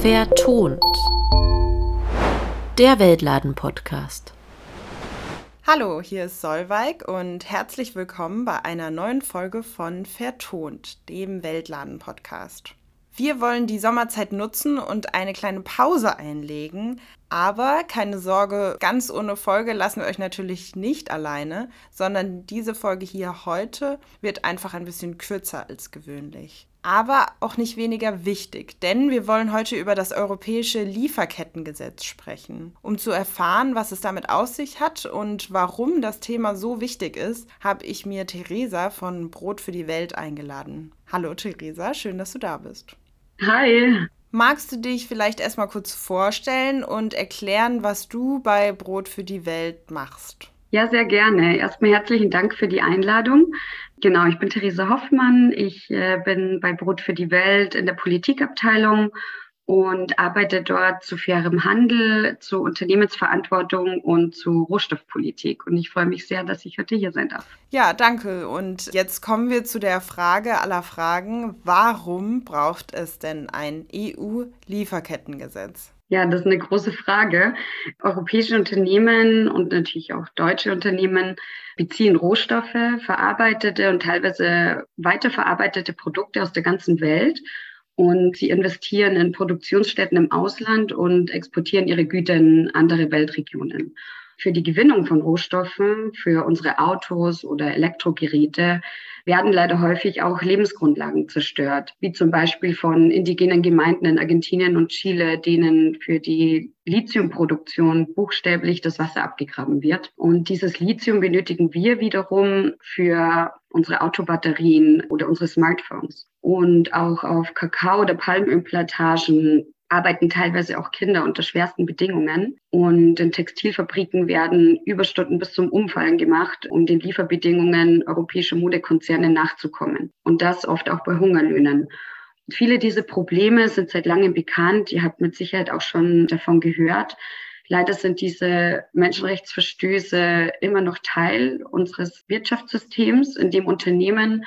Vertont. Der Weltladen-Podcast. Hallo, hier ist Solveig und herzlich willkommen bei einer neuen Folge von Vertont, dem Weltladen-Podcast. Wir wollen die Sommerzeit nutzen und eine kleine Pause einlegen. Aber keine Sorge, ganz ohne Folge lassen wir euch natürlich nicht alleine, sondern diese Folge hier heute wird einfach ein bisschen kürzer als gewöhnlich. Aber auch nicht weniger wichtig, denn wir wollen heute über das europäische Lieferkettengesetz sprechen. Um zu erfahren, was es damit aus sich hat und warum das Thema so wichtig ist, habe ich mir Theresa von Brot für die Welt eingeladen. Hallo Theresa, schön, dass du da bist. Hi. Magst du dich vielleicht erstmal kurz vorstellen und erklären, was du bei Brot für die Welt machst? Ja, sehr gerne. Erstmal herzlichen Dank für die Einladung. Genau, ich bin Theresa Hoffmann. Ich äh, bin bei Brot für die Welt in der Politikabteilung und arbeite dort zu fairem Handel, zu Unternehmensverantwortung und zu Rohstoffpolitik. Und ich freue mich sehr, dass ich heute hier sein darf. Ja, danke. Und jetzt kommen wir zu der Frage aller Fragen. Warum braucht es denn ein EU-Lieferkettengesetz? Ja, das ist eine große Frage. Europäische Unternehmen und natürlich auch deutsche Unternehmen beziehen Rohstoffe, verarbeitete und teilweise weiterverarbeitete Produkte aus der ganzen Welt und sie investieren in Produktionsstätten im Ausland und exportieren ihre Güter in andere Weltregionen. Für die Gewinnung von Rohstoffen, für unsere Autos oder Elektrogeräte werden leider häufig auch Lebensgrundlagen zerstört, wie zum Beispiel von indigenen Gemeinden in Argentinien und Chile, denen für die Lithiumproduktion buchstäblich das Wasser abgegraben wird. Und dieses Lithium benötigen wir wiederum für unsere Autobatterien oder unsere Smartphones. Und auch auf Kakao- oder Palmölplantagen arbeiten teilweise auch Kinder unter schwersten Bedingungen. Und in Textilfabriken werden Überstunden bis zum Umfallen gemacht, um den Lieferbedingungen europäischer Modekonzerne nachzukommen. Und das oft auch bei Hungerlöhnen. Viele dieser Probleme sind seit langem bekannt. Ihr habt mit Sicherheit auch schon davon gehört. Leider sind diese Menschenrechtsverstöße immer noch Teil unseres Wirtschaftssystems, in dem Unternehmen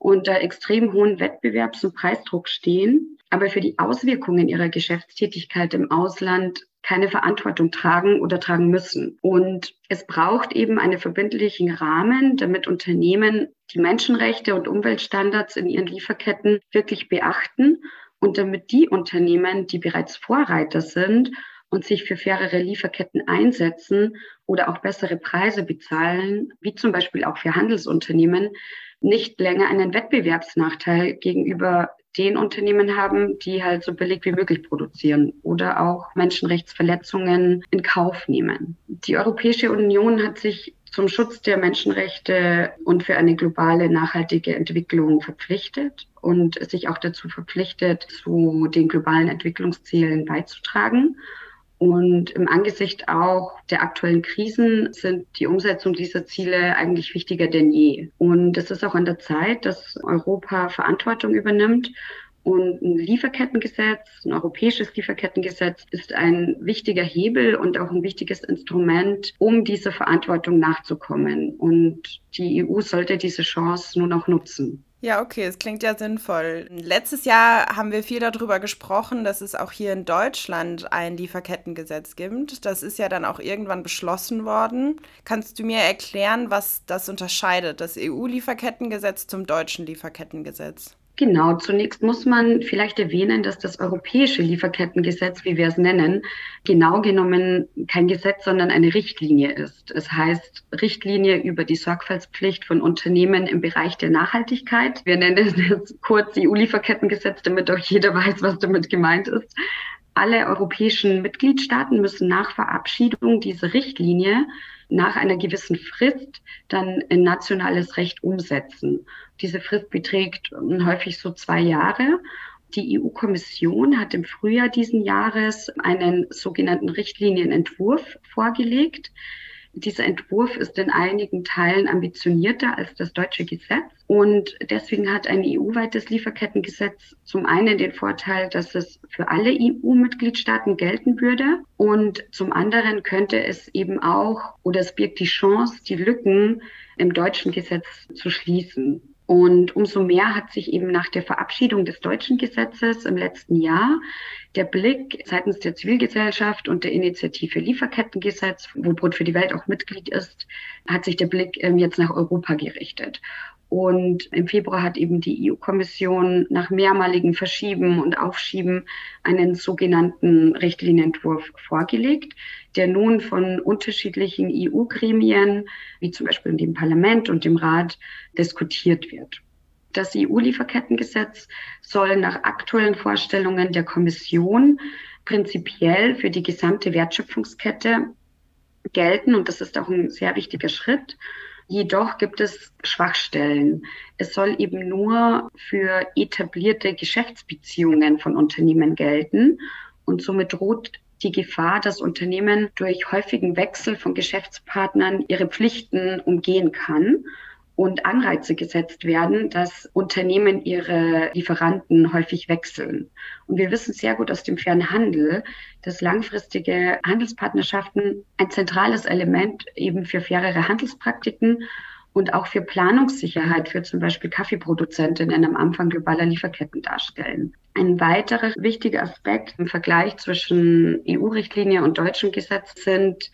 unter extrem hohen Wettbewerbs- und Preisdruck stehen aber für die Auswirkungen ihrer Geschäftstätigkeit im Ausland keine Verantwortung tragen oder tragen müssen. Und es braucht eben einen verbindlichen Rahmen, damit Unternehmen die Menschenrechte und Umweltstandards in ihren Lieferketten wirklich beachten und damit die Unternehmen, die bereits Vorreiter sind und sich für fairere Lieferketten einsetzen oder auch bessere Preise bezahlen, wie zum Beispiel auch für Handelsunternehmen, nicht länger einen Wettbewerbsnachteil gegenüber den Unternehmen haben, die halt so billig wie möglich produzieren oder auch Menschenrechtsverletzungen in Kauf nehmen. Die Europäische Union hat sich zum Schutz der Menschenrechte und für eine globale nachhaltige Entwicklung verpflichtet und sich auch dazu verpflichtet, zu den globalen Entwicklungszielen beizutragen. Und im Angesicht auch der aktuellen Krisen sind die Umsetzung dieser Ziele eigentlich wichtiger denn je. Und es ist auch an der Zeit, dass Europa Verantwortung übernimmt und ein Lieferkettengesetz, ein europäisches Lieferkettengesetz ist ein wichtiger Hebel und auch ein wichtiges Instrument, um dieser Verantwortung nachzukommen. Und die EU sollte diese Chance nun auch nutzen. Ja, okay, es klingt ja sinnvoll. Letztes Jahr haben wir viel darüber gesprochen, dass es auch hier in Deutschland ein Lieferkettengesetz gibt. Das ist ja dann auch irgendwann beschlossen worden. Kannst du mir erklären, was das unterscheidet, das EU-Lieferkettengesetz zum deutschen Lieferkettengesetz? Genau, zunächst muss man vielleicht erwähnen, dass das europäische Lieferkettengesetz, wie wir es nennen, genau genommen kein Gesetz, sondern eine Richtlinie ist. Es heißt Richtlinie über die Sorgfaltspflicht von Unternehmen im Bereich der Nachhaltigkeit. Wir nennen es jetzt kurz EU-Lieferkettengesetz, damit auch jeder weiß, was damit gemeint ist. Alle europäischen Mitgliedstaaten müssen nach Verabschiedung dieser Richtlinie nach einer gewissen Frist dann in nationales Recht umsetzen. Diese Frist beträgt ähm, häufig so zwei Jahre. Die EU-Kommission hat im Frühjahr diesen Jahres einen sogenannten Richtlinienentwurf vorgelegt. Dieser Entwurf ist in einigen Teilen ambitionierter als das deutsche Gesetz. Und deswegen hat ein EU-weites Lieferkettengesetz zum einen den Vorteil, dass es für alle EU-Mitgliedstaaten gelten würde. Und zum anderen könnte es eben auch oder es birgt die Chance, die Lücken im deutschen Gesetz zu schließen. Und umso mehr hat sich eben nach der Verabschiedung des deutschen Gesetzes im letzten Jahr der Blick seitens der Zivilgesellschaft und der Initiative Lieferkettengesetz, wo Brot für die Welt auch Mitglied ist, hat sich der Blick ähm, jetzt nach Europa gerichtet. Und im Februar hat eben die EU-Kommission nach mehrmaligen Verschieben und Aufschieben einen sogenannten Richtlinienentwurf vorgelegt, der nun von unterschiedlichen EU-Gremien, wie zum Beispiel dem Parlament und dem Rat, diskutiert wird. Das EU-Lieferkettengesetz soll nach aktuellen Vorstellungen der Kommission prinzipiell für die gesamte Wertschöpfungskette gelten. Und das ist auch ein sehr wichtiger Schritt. Jedoch gibt es Schwachstellen. Es soll eben nur für etablierte Geschäftsbeziehungen von Unternehmen gelten. Und somit droht die Gefahr, dass Unternehmen durch häufigen Wechsel von Geschäftspartnern ihre Pflichten umgehen kann und Anreize gesetzt werden, dass Unternehmen ihre Lieferanten häufig wechseln. Und wir wissen sehr gut aus dem fairen Handel, dass langfristige Handelspartnerschaften ein zentrales Element eben für fairere Handelspraktiken und auch für Planungssicherheit für zum Beispiel Kaffeeproduzentinnen am Anfang globaler Lieferketten darstellen. Ein weiterer wichtiger Aspekt im Vergleich zwischen EU-Richtlinie und deutschem Gesetz sind,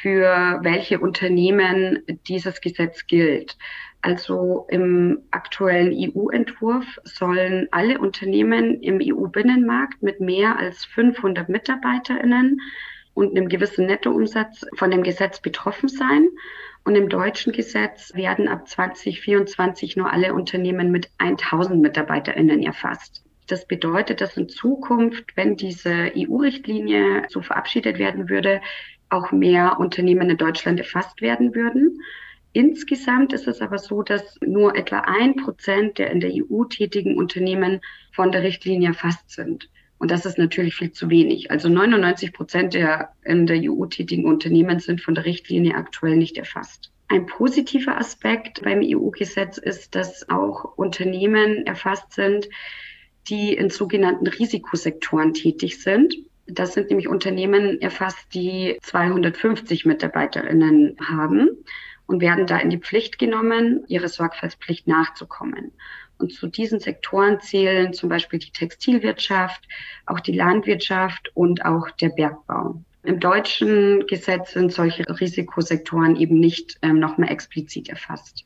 für welche Unternehmen dieses Gesetz gilt. Also im aktuellen EU-Entwurf sollen alle Unternehmen im EU-Binnenmarkt mit mehr als 500 Mitarbeiterinnen und einem gewissen Nettoumsatz von dem Gesetz betroffen sein. Und im deutschen Gesetz werden ab 2024 nur alle Unternehmen mit 1000 Mitarbeiterinnen erfasst. Das bedeutet, dass in Zukunft, wenn diese EU-Richtlinie so verabschiedet werden würde, auch mehr Unternehmen in Deutschland erfasst werden würden. Insgesamt ist es aber so, dass nur etwa ein Prozent der in der EU tätigen Unternehmen von der Richtlinie erfasst sind. Und das ist natürlich viel zu wenig. Also 99 Prozent der in der EU tätigen Unternehmen sind von der Richtlinie aktuell nicht erfasst. Ein positiver Aspekt beim EU-Gesetz ist, dass auch Unternehmen erfasst sind, die in sogenannten Risikosektoren tätig sind. Das sind nämlich Unternehmen erfasst, die 250 Mitarbeiterinnen haben und werden da in die Pflicht genommen, ihre Sorgfaltspflicht nachzukommen. Und zu diesen Sektoren zählen zum Beispiel die Textilwirtschaft, auch die Landwirtschaft und auch der Bergbau. Im deutschen Gesetz sind solche Risikosektoren eben nicht ähm, nochmal explizit erfasst.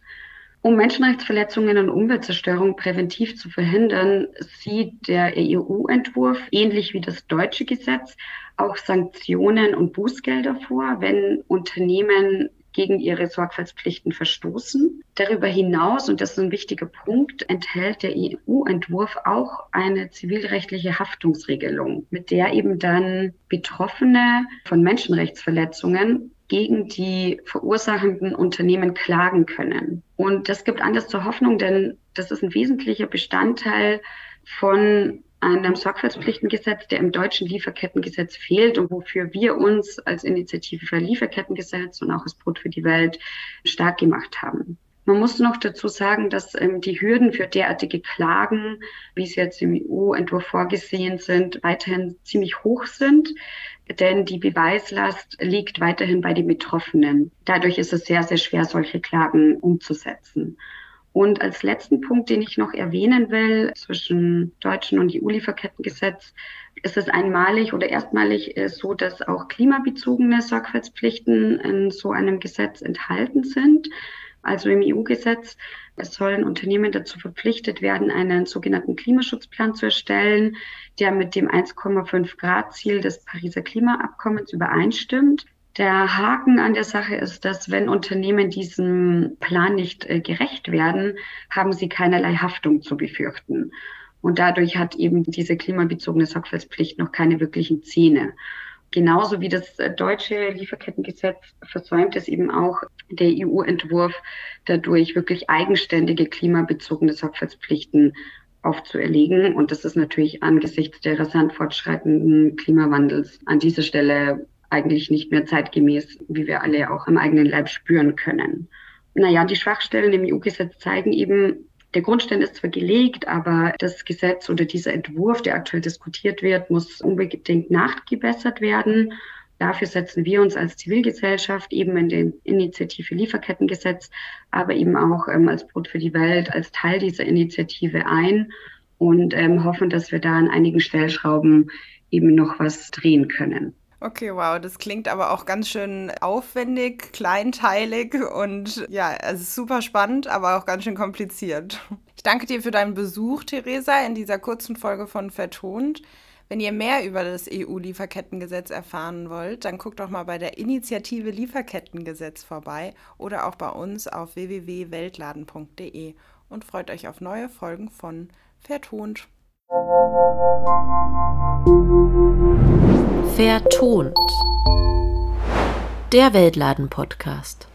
Um Menschenrechtsverletzungen und Umweltzerstörung präventiv zu verhindern, sieht der EU-Entwurf, ähnlich wie das deutsche Gesetz, auch Sanktionen und Bußgelder vor, wenn Unternehmen gegen ihre Sorgfaltspflichten verstoßen. Darüber hinaus, und das ist ein wichtiger Punkt, enthält der EU-Entwurf auch eine zivilrechtliche Haftungsregelung, mit der eben dann Betroffene von Menschenrechtsverletzungen gegen die verursachenden Unternehmen klagen können. Und das gibt anders zur Hoffnung, denn das ist ein wesentlicher Bestandteil von einem Sorgfaltspflichtengesetz, der im deutschen Lieferkettengesetz fehlt und wofür wir uns als Initiative für Lieferkettengesetz und auch als Brot für die Welt stark gemacht haben. Man muss noch dazu sagen, dass ähm, die Hürden für derartige Klagen, wie sie jetzt im EU-Entwurf vorgesehen sind, weiterhin ziemlich hoch sind, denn die Beweislast liegt weiterhin bei den Betroffenen. Dadurch ist es sehr, sehr schwer, solche Klagen umzusetzen. Und als letzten Punkt, den ich noch erwähnen will, zwischen deutschen und EU-Lieferkettengesetz, ist es einmalig oder erstmalig äh, so, dass auch klimabezogene Sorgfaltspflichten in so einem Gesetz enthalten sind. Also im EU-Gesetz, es sollen Unternehmen dazu verpflichtet werden, einen sogenannten Klimaschutzplan zu erstellen, der mit dem 1,5 Grad Ziel des Pariser Klimaabkommens übereinstimmt. Der Haken an der Sache ist, dass wenn Unternehmen diesem Plan nicht äh, gerecht werden, haben sie keinerlei Haftung zu befürchten. Und dadurch hat eben diese klimabezogene Sorgfaltspflicht noch keine wirklichen Zähne. Genauso wie das äh, deutsche Lieferkettengesetz versäumt es eben auch der EU-Entwurf, dadurch wirklich eigenständige klimabezogene Sorgfaltspflichten aufzuerlegen. Und das ist natürlich angesichts der rasant fortschreitenden Klimawandels an dieser Stelle eigentlich nicht mehr zeitgemäß, wie wir alle auch am eigenen Leib spüren können. Naja, die Schwachstellen im EU-Gesetz zeigen eben, der Grundstein ist zwar gelegt, aber das Gesetz oder dieser Entwurf, der aktuell diskutiert wird, muss unbedingt nachgebessert werden. dafür setzen wir uns als Zivilgesellschaft eben in der Initiative Lieferkettengesetz, aber eben auch ähm, als Brot für die Welt, als Teil dieser Initiative ein und ähm, hoffen, dass wir da an einigen Stellschrauben eben noch was drehen können. Okay, wow, das klingt aber auch ganz schön aufwendig, kleinteilig und ja, es ist super spannend, aber auch ganz schön kompliziert. Ich danke dir für deinen Besuch, Theresa, in dieser kurzen Folge von Vertont. Wenn ihr mehr über das EU-Lieferkettengesetz erfahren wollt, dann guckt doch mal bei der Initiative Lieferkettengesetz vorbei oder auch bei uns auf www.weltladen.de und freut euch auf neue Folgen von Vertont. Vertont. Der Weltladen-Podcast.